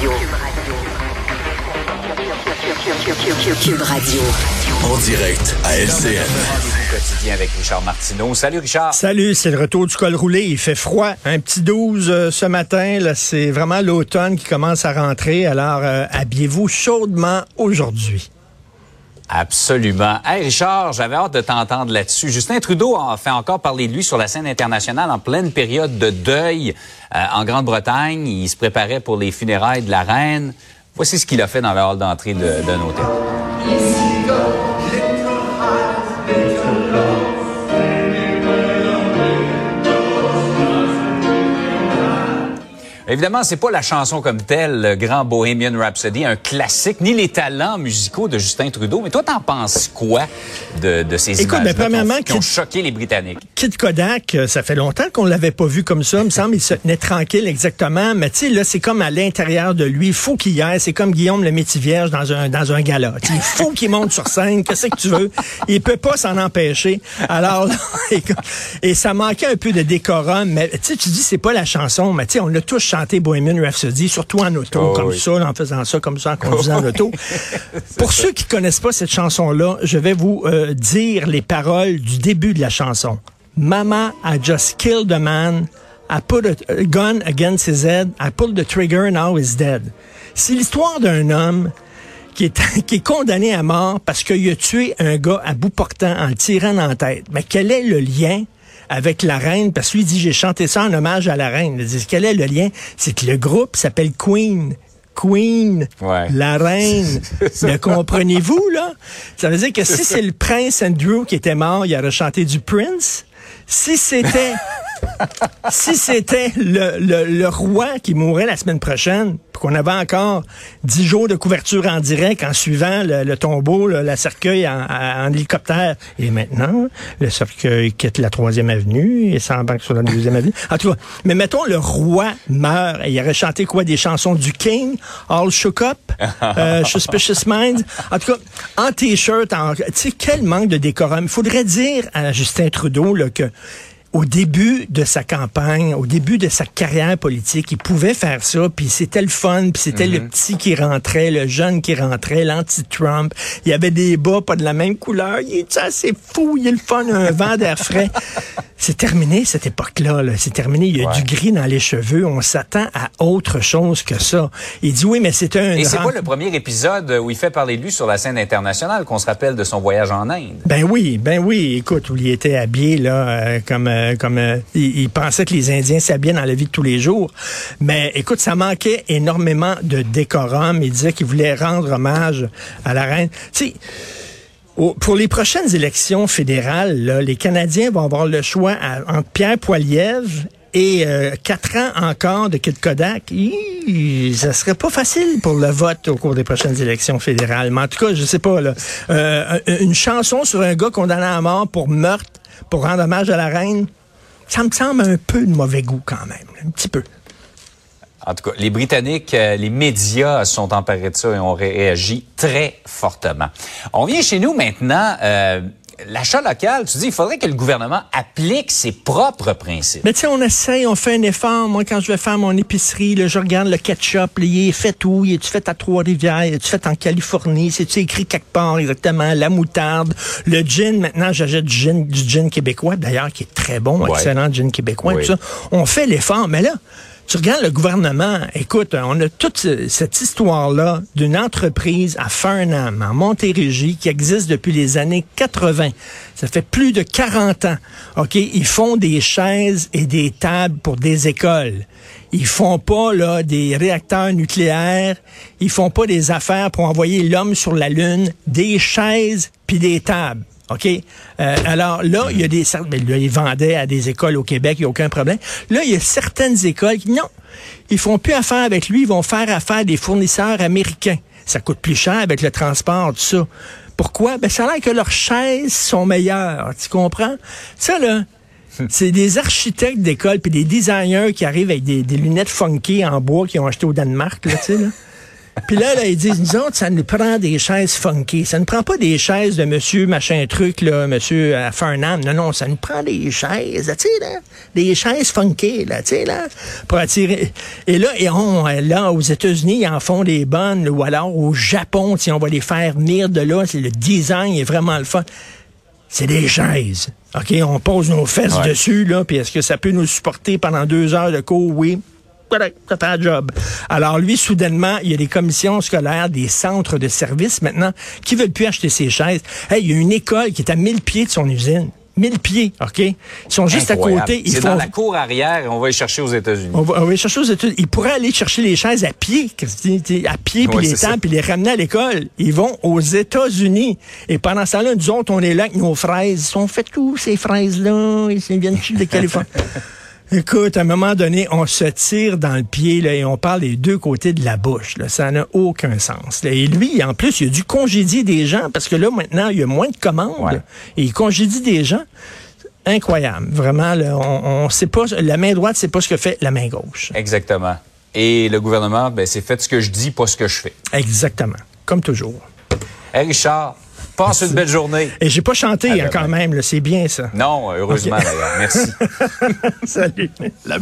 Radio. Cube Radio. En direct à LCN. quotidien avec Richard Martineau. Salut Richard. Salut, c'est le retour du col roulé. Il fait froid. Un petit 12 euh, ce matin. Là, c'est vraiment l'automne qui commence à rentrer. Alors, euh, habillez-vous chaudement aujourd'hui. Absolument. Hey Richard, j'avais hâte de t'entendre là-dessus. Justin Trudeau a fait encore parler de lui sur la scène internationale en pleine période de deuil euh, en Grande-Bretagne. Il se préparait pour les funérailles de la reine. Voici ce qu'il a fait dans le hall d'entrée d'un hôtel. Évidemment, c'est pas la chanson comme telle, le grand Bohemian Rhapsody, un classique, ni les talents musicaux de Justin Trudeau. Mais toi, t'en penses quoi de, de ces Écoute, images ben, premièrement, qui, ont, qui ont Kid- choqué les Britanniques? Kid Kodak, euh, ça fait longtemps qu'on l'avait pas vu comme ça. Il me semble il se tenait tranquille exactement. Mais tu sais, là, c'est comme à l'intérieur de lui. Il faut qu'il y aille. C'est comme Guillaume le métier vierge dans un, dans un gala. Tu sais, il faut qu'il monte sur scène. Qu'est-ce que tu veux? Il peut pas s'en empêcher. Alors, là, écoute, et ça manquait un peu de décorum. Mais tu sais, tu dis, c'est pas la chanson. Mais tu sais, on a tous chanté Bohemian Rhapsody, surtout en auto, Oh, comme oui. ça, en faisant ça, comme ça, en conduisant en auto. Pour ceux qui connaissent pas cette chanson-là, je vais vous euh, dire les paroles du début de la chanson. Mama, I just killed a man. I put a, gun against his head. I pulled the trigger, now he's dead. C'est l'histoire d'un homme qui est, qui est condamné à mort parce qu'il a tué un gars à bout portant en le tirant dans la tête. Mais quel est le lien avec la reine? Parce que lui dit, j'ai chanté ça en hommage à la reine. Il dit, quel est le lien? C'est que le groupe s'appelle Queen. Queen, Ouais. la reine. Le comprenez-vous, là? Ça veut dire que si c'est le prince Andrew qui était mort, il aurait chanté du Prince. Si c'était si c'était le, le, le roi qui mourrait la semaine prochaine, qu'on avait encore dix jours de couverture en direct en suivant le, le tombeau, le, la cercueil en, hélicoptère, et maintenant, le cercueil quitte la troisième avenue et s'embarque sur la deuxième avenue. En tout cas, mais mettons, le roi meurt, et il aurait chanté quoi? Des chansons du King, All Shook Up, euh, Suspicious Minds. En tout cas, en T-shirt, en, tu sais, quel manque de décorum. Il faudrait dire à Justin Trudeau là, que au début de sa campagne, au début de sa carrière politique, il pouvait faire ça, puis c'était le fun, puis c'était le petit qui rentrait, le jeune qui rentrait, l'anti-Trump. Il y avait des bas pas de la même couleur. Il est assez fou, il est le fun, un vent d'air frais. C'est terminé cette époque-là. là. C'est terminé. Il y a Ouais. du gris dans les cheveux. On s'attend à autre chose que ça. Il dit oui, mais c'est un. Et c'est pas le premier épisode où il fait parler de lui sur la scène internationale qu'on se rappelle de son voyage en Inde. Ben oui, ben oui. Écoute, où il était habillé là, euh, comme euh, comme euh, il, pensait que les Indiens s'habillaient dans la vie de tous les jours. Mais écoute, ça manquait énormément de décorum. Il disait qu'il voulait rendre hommage à la reine. Tu au- pour les prochaines élections fédérales, les Canadiens vont avoir le choix entre Pierre Poilievre et euh, quatre ans encore de Kid Kodak. Hi, ça serait pas facile pour le vote au cours des prochaines élections fédérales. Mais en tout cas, je sais pas euh, une chanson sur un gars condamné à mort pour meurtre, pour rendre hommage à la reine, ça me semble un peu de mauvais goût quand même, un petit peu. En tout cas, les Britanniques, euh, les médias sont emparés de ça et ont réagi très fortement. On vient chez nous maintenant. Euh, L'achat local, tu dis, il faudrait que le gouvernement applique ses propres principes. Mais tu sais, on essaye, on fait un effort. Moi, quand je vais faire mon épicerie, là, je regarde le ketchup, là, il est fait où? Il est fait à Trois-Rivières? Il est fait en Californie? C'est-tu écrit quelque part exactement? La moutarde, le gin. Maintenant, j'achète du gin, du gin québécois, d'ailleurs, qui est très bon, Ouais. excellent gin québécois. Oui. Tout ça. On fait l'effort, mais là, tu regardes le gouvernement, écoute, on a toute ce- cette histoire-là d'une entreprise à Farnham, en Montérégie, qui existe depuis les années 80. Ça fait plus de 40 ans. OK? Ils font des chaises et des tables pour des écoles. Ils font pas, là, des réacteurs nucléaires. Ils font pas des affaires pour envoyer l'homme sur la Lune. Des chaises puis des tables. OK? Euh, alors là, il y a des... cer- ben, là, ils vendaient à des écoles au Québec, il n'y a aucun problème. Là, il y a certaines écoles qui, non, ils font plus affaire avec lui, ils vont faire affaire des fournisseurs américains. Ça coûte plus cher avec le transport, tout ça. Pourquoi? Ben, ça a l'air que leurs chaises sont meilleures. Tu comprends? Ça, là, c'est des architectes d'école puis des designers qui arrivent avec des, des lunettes funky en bois qu'ils ont acheté au Danemark, là, tu sais, là. Puis là, là, ils disent, nous autres, ça nous prend des chaises funky. Ça ne prend pas des chaises de monsieur machin truc, là, monsieur euh, Fernand. Non, non, ça nous prend des chaises, tu sais, là. Des chaises funky, là, tu sais, là. Pour attirer. Et là, et on, euh, là, aux États-Unis, ils en font des bonnes, ou alors au Japon, si on va les faire venir de là. C'est le design est vraiment le fun. C'est des chaises. OK, on pose nos fesses Ouais. dessus, là, puis est-ce que ça peut nous supporter pendant deux heures de cours? Oui. Correct, fait un job? Alors lui, soudainement, il y a des commissions scolaires, des centres de services maintenant qui veulent plus acheter ces chaises. Hey, il y a une école qui est à 1000 pieds de son usine. 1000 pieds, OK? Ils sont juste Incroyable. à côté. Ils C'est dans la cour arrière et on va les chercher aux États-Unis. On va, on va chercher aux études. Ils pourraient aller chercher les chaises à pied, à pied, puis les tables, puis les ramener à l'école. Ils vont aux États-Unis. Et pendant ce temps-là, nous autres, on est là avec nos fraises. Ils sont faites où, ces fraises-là? Ils viennent de Californie? Écoute, à un moment donné, on se tire dans le pied là, et on parle des deux côtés de la bouche. Là. Ça n'a aucun sens. là. Et lui, en plus, il a dû congédier des gens parce que là, maintenant, il y a moins de commandes. Ouais. Et il congédie des gens. Incroyable. Vraiment, là, on, on sait pas, la main droite, c'est pas ce que fait la main gauche. Exactement. Et le gouvernement, ben, c'est fait ce que je dis, pas ce que je fais. Exactement. Comme toujours. Hey Richard, passe une belle journée. Et j'ai pas chanté hein, quand même, c'est bien ça. Non, heureusement Ok. d'ailleurs. Merci. Salut. La